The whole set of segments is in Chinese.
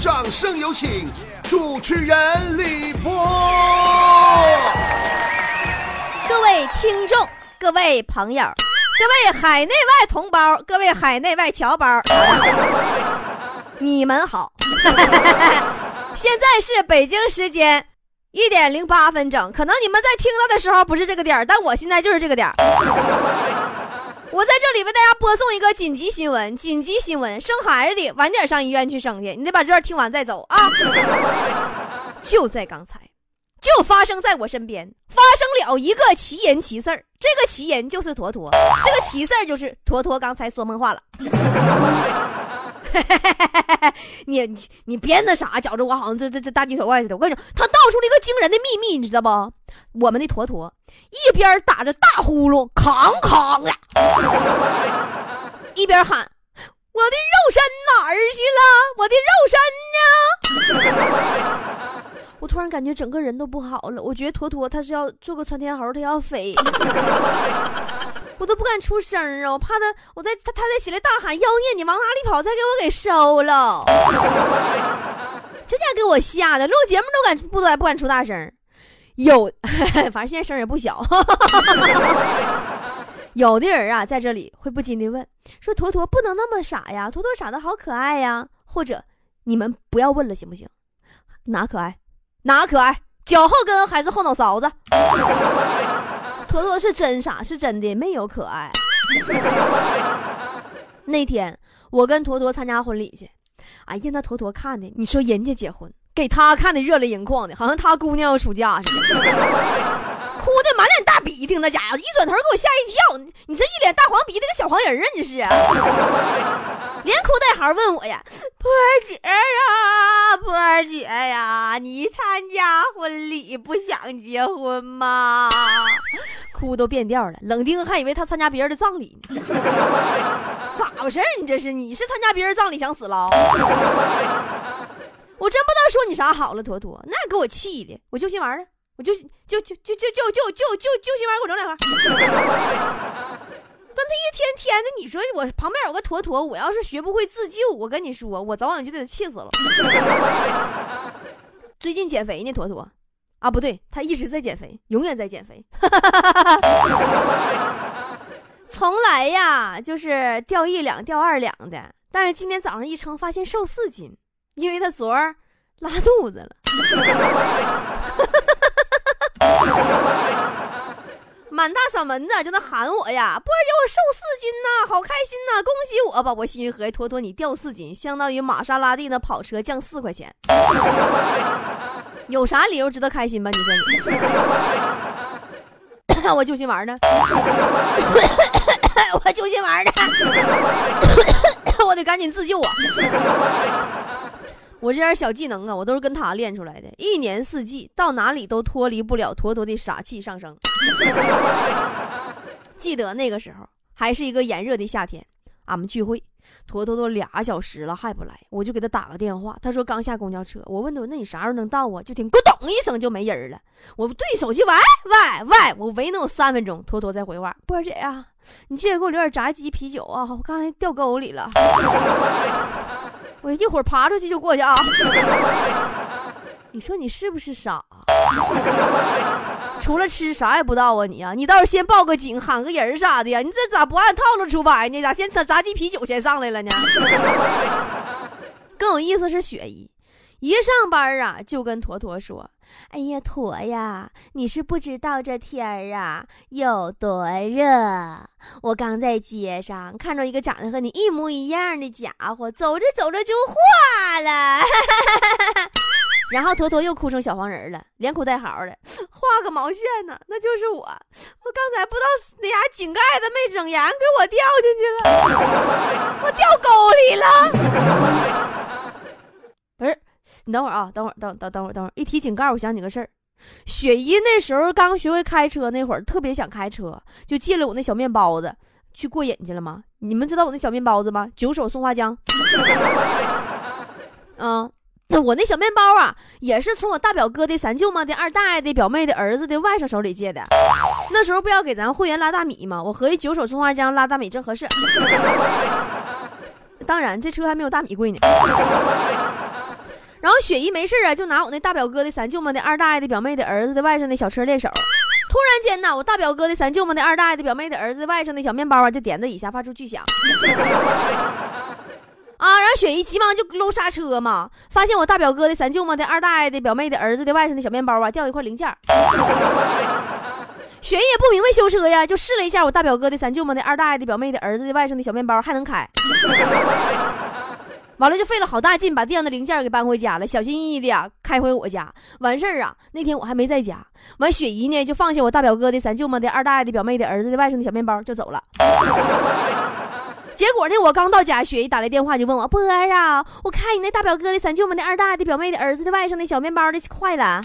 掌声有请主持人李波。各位听众，各位朋友，各位海内外同胞，各位海内外侨胞，你们好。现在是北京时间一点零八分整，可能你们在听到的时候不是这个点，但我现在就是这个点儿。我在这里为大家播送一个紧急新闻，紧急新闻：生孩子的晚点上医院去生去，你得把这段听完再走啊！就在刚才，就发生在我身边，发生了一个奇人奇事儿。这个奇人就是坨坨，这个奇事儿就是坨坨刚才说梦话了。你你你别那啥，觉着我好像这这这大惊小怪似的。我跟你说，他道出了一个惊人的秘密，你知道不？我们的坨坨一边打着大呼噜，扛扛的，一边喊：“我的肉身哪儿去了？我的肉身呢？”我突然感觉整个人都不好了。我觉得坨坨他是要做个窜天猴，他要飞。我都不敢出声啊，我怕他，我在他他再起来大喊妖孽，你往哪里跑？再给我给收了！这家给我吓的，录节目都敢不敢不敢出大声。有，反正现在声也不小。有的人啊，在这里会不禁的问说：“坨坨不能那么傻呀，坨坨傻的好可爱呀。”或者你们不要问了，行不行？哪可爱？哪可爱？脚后跟还是后脑勺子？坨坨是真傻，是真的没有可爱。那天我跟坨坨参加婚礼去，哎呀，那坨坨看的，你说人家结婚，给他看的热泪盈眶的，好像他姑娘要出嫁似的，哭的满脸大鼻涕，那家伙一转头给我吓一跳，你这一脸大黄鼻子跟小黄人啊，你是？连哭带嚎问我呀，波儿姐啊，波儿姐呀，你参加婚礼不想结婚吗？哭都变调了，冷丁还以为他参加别人的葬礼呢。咋回事你这是？你是参加别人葬礼想死了？我真不知道说你啥好了，坨坨，那给我气的，我就心玩呢，我就就就就就就就就就就心玩，给我整两块。跟他一天天的，你说我旁边有个坨坨，我要是学不会自救，我跟你说，我早晚就得气死了。最近减肥呢，坨坨。啊，不对，他一直在减肥，永远在减肥，从来呀就是掉一两、掉二两的。但是今天早上一称，发现瘦四斤，因为他昨儿拉肚子了。满大嗓门子就那喊我呀，波儿姐，我瘦四斤呐，好开心呐，恭喜我吧！我心一合计，坨坨你掉四斤，相当于玛莎拉蒂那跑车降四块钱。有啥理由值得开心吧？你说你，我就心玩呢，我就心玩呢，我得赶紧自救啊！我这点小技能啊，我都是跟他练出来的，一年四季到哪里都脱离不了坨坨的傻气上升。记得那个时候还是一个炎热的夏天，俺们聚会。坨坨都俩小时了还不来，我就给他打个电话。他说刚下公交车。我问他，那你啥时候能到啊？就听咕咚一声就没人了。我对手机喂喂喂，我喂能有三分钟。坨坨再回话，波姐呀，你记得给我留点炸鸡啤酒啊，我刚才掉沟里了。我一会儿爬出去就过去啊。你说你是不是傻？除了吃啥也不知道啊你啊！你倒是先报个警，喊个人啥的呀？你这咋不按套路出牌呢？咋先炸炸鸡啤酒先上来了呢？更有意思是雪姨，一上班啊就跟坨坨说：“哎呀，坨呀，你是不知道这天儿啊有多热。我刚在街上看着一个长得和你一模一样的家伙，走着走着就化了。”然后坨坨又哭成小黄人了，连哭带嚎的，画个毛线呢？那就是我，我刚才不知道那啥井盖子没整严，给我掉进去了，我掉沟里了。不是，你等会儿啊，等会儿，等等等会儿，等会儿。一提井盖，我想起个事儿，雪姨那时候刚学会开车那会儿，特别想开车，就借了我那小面包子去过瘾去了吗？你们知道我那小面包子吗？九手松花江。嗯。我那小面包啊，也是从我大表哥的三舅妈的二大爷的表妹的儿子的外甥手里借的。那时候不要给咱会员拉大米吗？我合计九手葱花江拉大米正合适。当然，这车还没有大米贵呢。然后雪姨没事啊，就拿我那大表哥的三舅妈的二大爷的表妹的儿子的外甥的小车练手。突然间呢，我大表哥的三舅妈的二大爷的表妹的儿子的外甥的小面包啊，就点在以下发出巨响。雪姨急忙就搂刹车嘛，发现我大表哥的三舅妈的二大爷的表妹的儿子的外甥的小面包啊，掉一块零件。雪姨也不明白修车呀，就试了一下我大表哥的三舅妈的二大爷的表妹的儿子的外甥的小面包还能开。完了就费了好大劲把地上的零件给搬回家了，小心翼翼的呀开回我家。完事儿啊，那天我还没在家，完雪姨呢就放下我大表哥的三舅妈的二大爷的表妹的儿子的外甥的小面包就走了。结果呢，我刚到家，雪姨打来电话就问我：“波儿啊，我看你那大表哥的三舅妈的二大爷的表妹的儿子的外甥的小面包的坏了，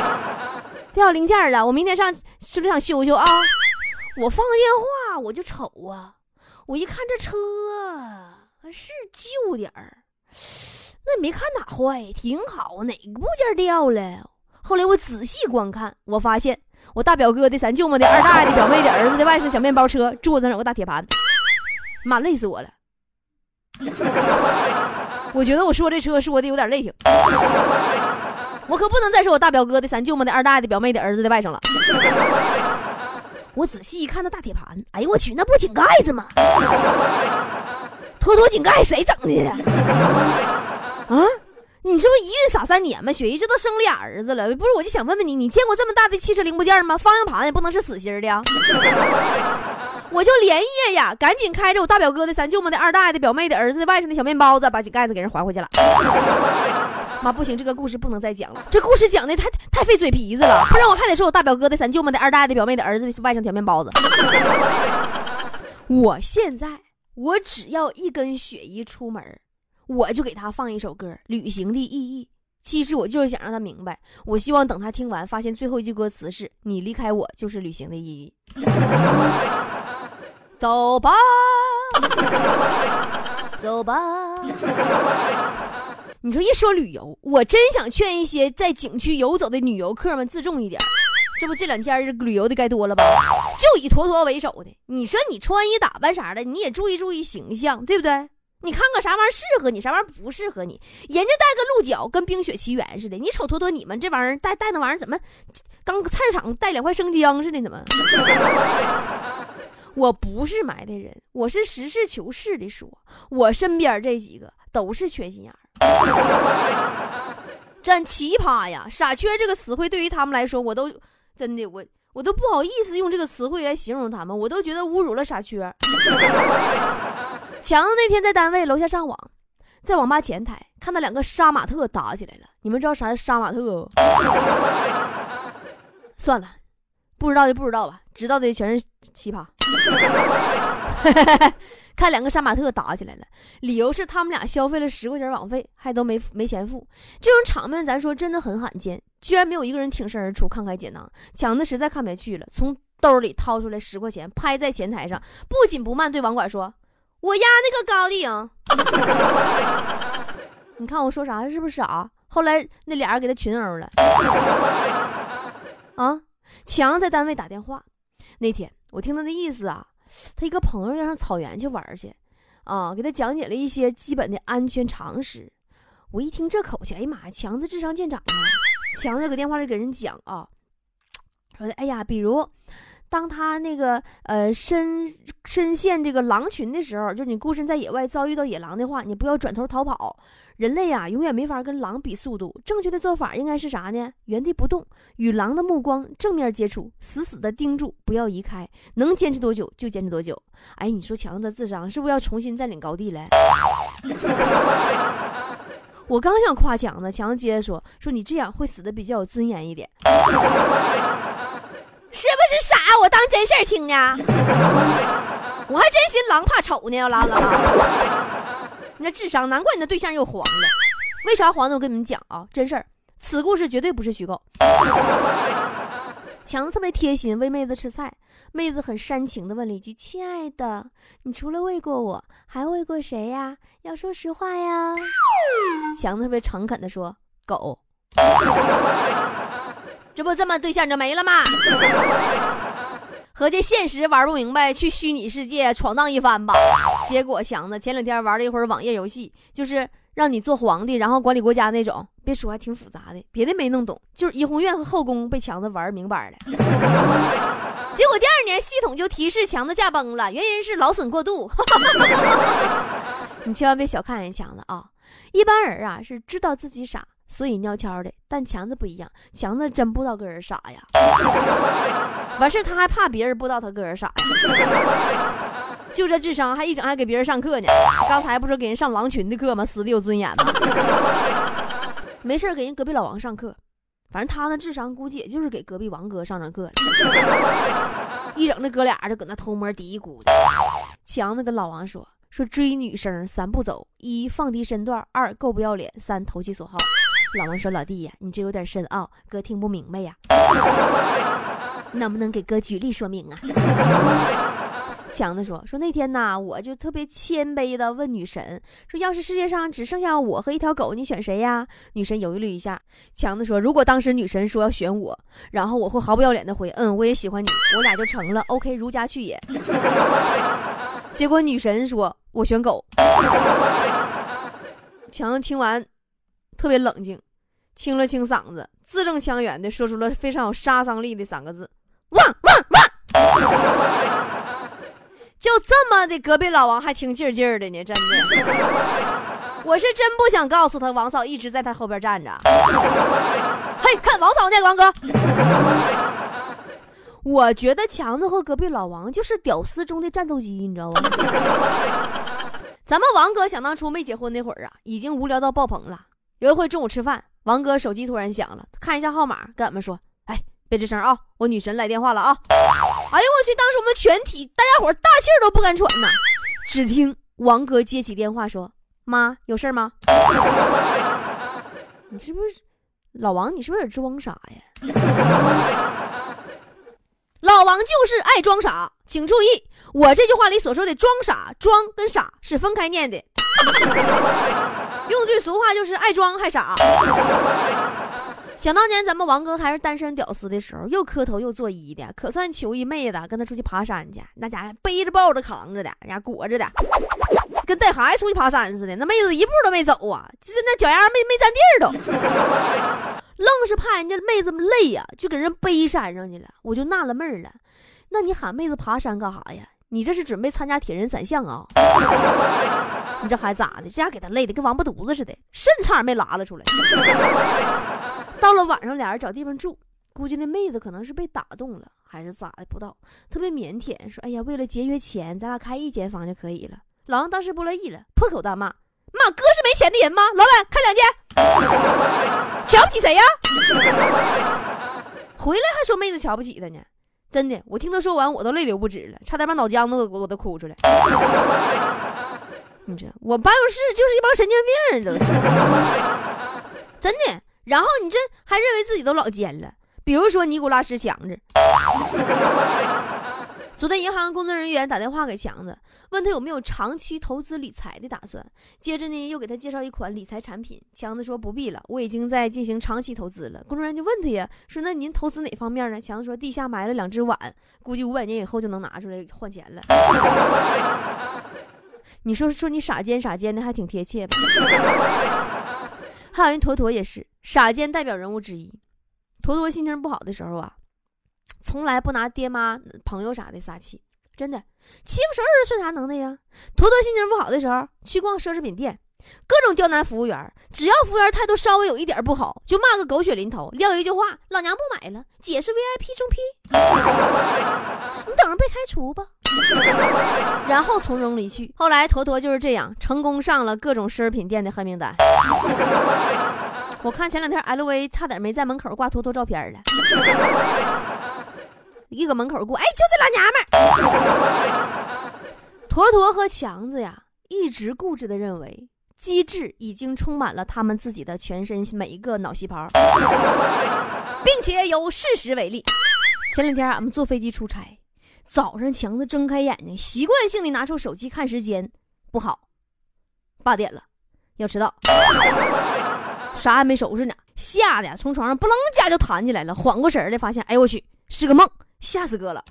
掉零件了。我明天上修车厂修修啊。”我放个电话，我就瞅啊，我一看这车是旧点儿，那也没看哪坏，挺好，哪个部件掉了？后来我仔细观看，我发现我大表哥的三舅妈的二大爷的表妹的儿子的外甥小面包车桌子上有个大铁盘。妈，累死我了！我觉得我说这车说的有点累挺，我可不能再说我大表哥的三舅妈的二大爷的表妹的儿子的外甥了。我仔细一看那大铁盘，哎呦我去，那不井盖子吗？坨坨井盖谁整的？啊，你这不一孕傻三年吗？雪姨这都生俩儿子了，不是？我就想问问你，你见过这么大的汽车零部件吗？方向盘也不能是死心的呀。我就连夜呀，赶紧开着我大表哥的三舅妈的二大爷的表妹的儿子的外甥的小面包子，把井盖子给人还回去了。妈，不行，这个故事不能再讲了，这故事讲的太太费嘴皮子了，不然我还得说我大表哥的三舅妈的二大爷的表妹的儿子的外甥小面包子。我现在我只要一跟雪姨出门，我就给他放一首歌《旅行的意义》。其实我就是想让他明白，我希望等他听完，发现最后一句歌词是“你离开我就是旅行的意义”。走吧，走吧。你说一说旅游，我真想劝一些在景区游走的女游客们自重一点。这不这两天旅游的该多了吧？就以坨坨为首的。你说你穿衣打扮啥的，你也注意注意形象，对不对？你看看啥玩意儿适合你，啥玩意儿不适合你。人家带个鹿角，跟冰雪奇缘似的。你瞅坨坨，你们这玩意儿带带那玩意儿怎么，刚菜市场带两块生姜似的？怎么？我不是埋汰人，我是实事求是的说，我身边这几个都是缺心眼儿，真奇葩呀！傻缺这个词汇对于他们来说，我都真的我我都不好意思用这个词汇来形容他们，我都觉得侮辱了傻缺。强子那天在单位楼下上网，在网吧前台看到两个杀马特打起来了。你们知道啥是杀马特不？算了，不知道的不知道吧，知道的全是奇葩。看两个杀马特打起来了，理由是他们俩消费了十块钱网费，还都没没钱付。这种场面，咱说真的很罕见，居然没有一个人挺身而出慷慨解囊。强子实在看不下去了，从兜里掏出来十块钱，拍在前台上，不紧不慢对网管说：“我压那个高的赢。”你看我说啥是不是傻？后来那俩人给他群殴了。啊，强在单位打电话，那天。我听他的意思啊，他一个朋友要上草原去玩去，啊，给他讲解了一些基本的安全常识。我一听这口气，哎呀妈呀，强子智商见长啊！强子搁电话里给人讲啊，说的，哎呀，比如。当他那个呃身身陷这个狼群的时候，就是你孤身在野外遭遇到野狼的话，你不要转头逃跑。人类啊，永远没法跟狼比速度。正确的做法应该是啥呢？原地不动，与狼的目光正面接触，死死的盯住，不要移开。能坚持多久就坚持多久。哎，你说强子的智商是不是要重新占领高地了？我刚想夸强子，强子接着说说你这样会死的比较有尊严一点。是不是傻？我当真事儿听呢？我还真心狼怕丑呢，要拉拉拉。你那智商，难怪你那对象又黄了。为啥黄的？我跟你们讲啊，真事儿，此故事绝对不是虚构。强子特别贴心，喂妹子吃菜。妹子很煽情的问了一句：“亲爱的，你除了喂过我，还喂过谁呀？要说实话呀。”强子特别诚恳的说：“狗。”这不这么对象就没了吗？合计现实玩不明白，去虚拟世界闯荡一番吧。结果强子前两天玩了一会儿网页游戏，就是。让你做皇帝，然后管理国家那种。别说还挺复杂的，别的没弄懂，就是怡红院和后宫被强子玩明白了。结果第二年系统就提示强子驾崩了，原因是劳损过度。你千万别小看人强子啊！一般人啊是知道自己傻，所以尿悄的，但强子不一样，强子真不知道个人傻呀。完事他还怕别人不知道他个人傻呀。就这智商，还一整还给别人上课呢。刚才不是给人上狼群的课吗？死的有尊严吗？没事给人隔壁老王上课，反正他那智商估计也就是给隔壁王哥上上课。一整这哥俩就搁那偷摸嘀咕的。强子跟老王说：“说追女生三步走：一放低身段，二够不要脸，三投其所好。”老王说：“老弟呀，你这有点深奥，哥听不明白呀，能不能给哥举例说明啊？”强子说：“说那天呐，我就特别谦卑的问女神，说要是世界上只剩下我和一条狗，你选谁呀？”女神犹豫了一下，强子说：“如果当时女神说要选我，然后我会毫不要脸的回，嗯，我也喜欢你，我俩就成了。OK，如家去也。结果女神说：“我选狗。”强子听完，特别冷静，清了清嗓子，字正腔圆的说出了非常有杀伤力的三个字：“汪汪汪！” 就这么的，隔壁老王还听劲劲儿的呢，真的。我是真不想告诉他，王嫂一直在他后边站着。嘿，看王嫂呢，王哥。我觉得强子和隔壁老王就是屌丝中的战斗机，你知道吗？咱们王哥想当初没结婚那会儿啊，已经无聊到爆棚了。有一回中午吃饭，王哥手机突然响了，看一下号码，跟俺们说：“哎，别吱声啊，我女神来电话了啊。”哎呦我去！当时我们全体大家伙大气儿都不敢喘呐。只听王哥接起电话说：“妈，有事吗？” 你是不是老王？你是不是有点装傻呀？老王就是爱装傻，请注意，我这句话里所说的装傻、装跟傻是分开念的。用句俗话就是爱装还傻。想当年咱们王哥还是单身屌丝的时候，又磕头又作揖的，可算求一妹子跟他出去爬山去。那家伙背着抱着扛着的，人家裹着的，跟带孩子出去爬山似的。那妹子一步都没走啊，就是那脚丫没没沾地儿都，愣是怕人家妹子累呀，就给人背山上去了。我就纳了闷了，那你喊妹子爬山干啥呀？你这是准备参加铁人三项啊？你这还咋的？这家给他累的跟王八犊子似的，肾差点没拉了出来。到了晚上，俩人找地方住，估计那妹子可能是被打动了，还是咋的，不知道。特别腼腆，说：“哎呀，为了节约钱，咱俩开一间房就可以了。”老王当时不乐意了，破口大骂：“妈，哥是没钱的人吗？老板开两间，瞧不起谁呀？”回来还说妹子瞧不起他呢，真的，我听他说完，我都泪流不止了，差点把脑浆子都我都哭出来。我办公室就是一帮神经病，都真的。然后你这还认为自己都老奸了，比如说尼古拉斯强子。昨天银行工作人员打电话给强子，问他有没有长期投资理财的打算。接着呢，又给他介绍一款理财产品。强子说不必了，我已经在进行长期投资了。工作人员就问他呀，说那您投资哪方面呢？强子说地下埋了两只碗，估计五百年以后就能拿出来换钱了。你说说你傻尖傻尖的，还挺贴切？还有人坨坨也是傻尖代表人物之一。坨坨心情不好的时候啊，从来不拿爹妈、朋友啥的撒气，真的欺负熟人算啥能耐呀？坨坨心情不好的时候去逛奢侈品店，各种刁难服务员，只要服务员态度稍微有一点不好，就骂个狗血淋头，撂一句话：“老娘不买了，姐是 VIP 中 P，你等着被开除吧。” 然后从容离去。后来坨坨就是这样成功上了各种奢侈品店的黑名单。我看前两天 LV 差点没在门口挂坨坨照片了。一搁门口过，哎，就这老娘们儿。坨坨和强子呀，一直固执的认为机智已经充满了他们自己的全身每一个脑细胞，并且有事实为例。前两天俺们坐飞机出差。早上，强子睁开眼睛，习惯性的拿出手机看时间，不好，八点了，要迟到，啥也没收拾呢，吓得从床上不楞家就弹起来了，缓过神来发现，哎呦我去，是个梦，吓死哥了。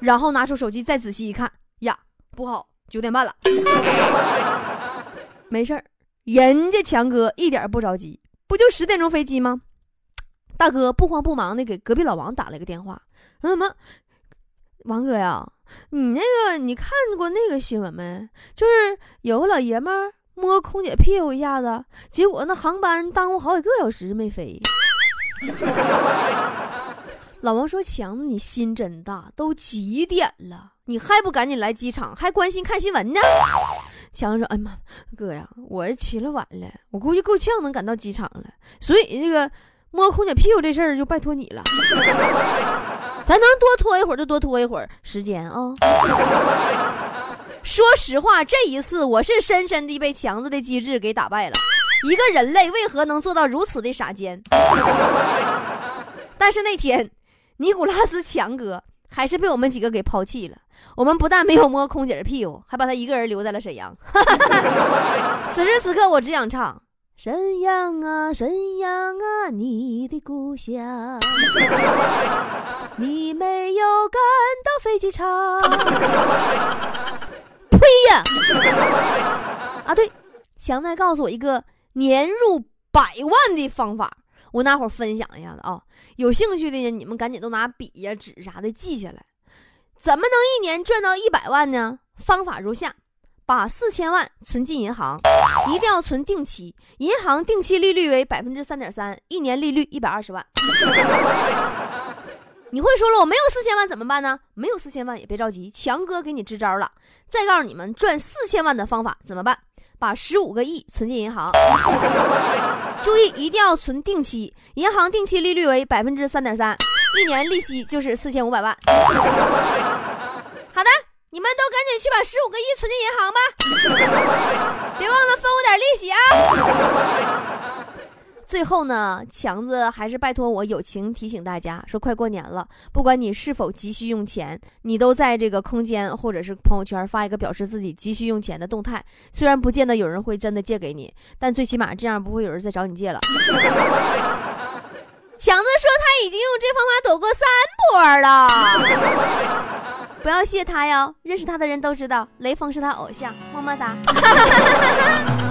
然后拿出手机再仔细一看，呀，不好，九点半了。没事儿，人家强哥一点不着急，不就十点钟飞机吗？大哥不慌不忙的给隔壁老王打了个电话，什么？王哥呀，你那个你看过那个新闻没？就是有个老爷们儿摸空姐屁股一下子，结果那航班耽误好几个小时没飞。老王说：“强子，你心真大，都几点了，你还不赶紧来机场，还关心看新闻呢？”强子说：“哎妈，哥呀，我起了晚了，我估计够呛能赶到机场了，所以这个摸空姐屁股这事儿就拜托你了，咱能多拖一会儿就多拖一会儿时间啊。”说实话，这一次我是深深的被强子的机智给打败了。一个人类为何能做到如此的傻尖？但是那天。尼古拉斯强哥还是被我们几个给抛弃了。我们不但没有摸空姐的屁股，还把他一个人留在了沈阳。此时此刻，我只想唱：沈阳啊，沈阳啊，你的故乡。你没有赶到飞机场。呸呀！啊，对，强在告诉我一个年入百万的方法。我那会儿分享一下子啊，有兴趣的呢，你们赶紧都拿笔呀、纸啥的记下来。怎么能一年赚到一百万呢？方法如下：把四千万存进银行，一定要存定期，银行定期利率为百分之三点三，一年利率一百二十万。你会说了，我没有四千万怎么办呢？没有四千万也别着急，强哥给你支招了。再告诉你们赚四千万的方法怎么办？把十五个亿存进银行，注意一定要存定期，银行定期利率为百分之三点三，一年利息就是四千五百万。好的，你们都赶紧去把十五个亿存进银行吧，别忘了分我点利息啊。最后呢，强子还是拜托我友情提醒大家说，快过年了，不管你是否急需用钱，你都在这个空间或者是朋友圈发一个表示自己急需用钱的动态。虽然不见得有人会真的借给你，但最起码这样不会有人再找你借了。强子说他已经用这方法躲过三波了，不要谢他哟，认识他的人都知道，雷锋是他偶像，么么哒。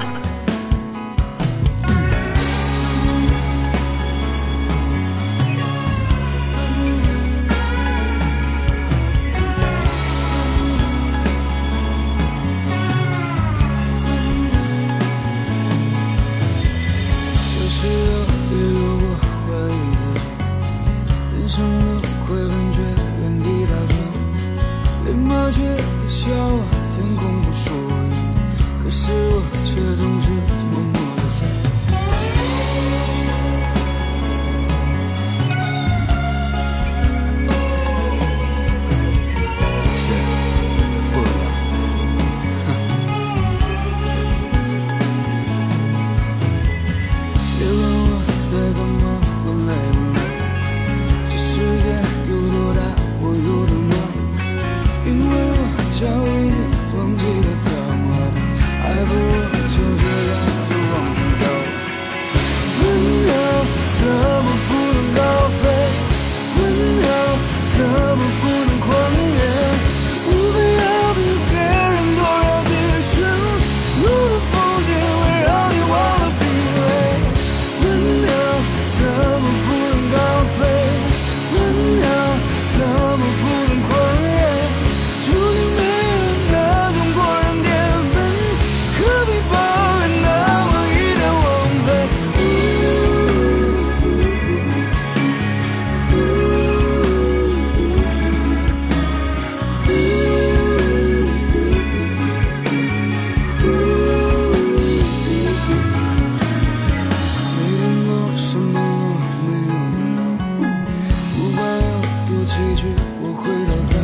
几句我会到的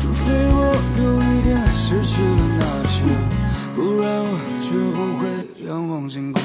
除非我有一天失去了那些不然我绝不会仰望星空。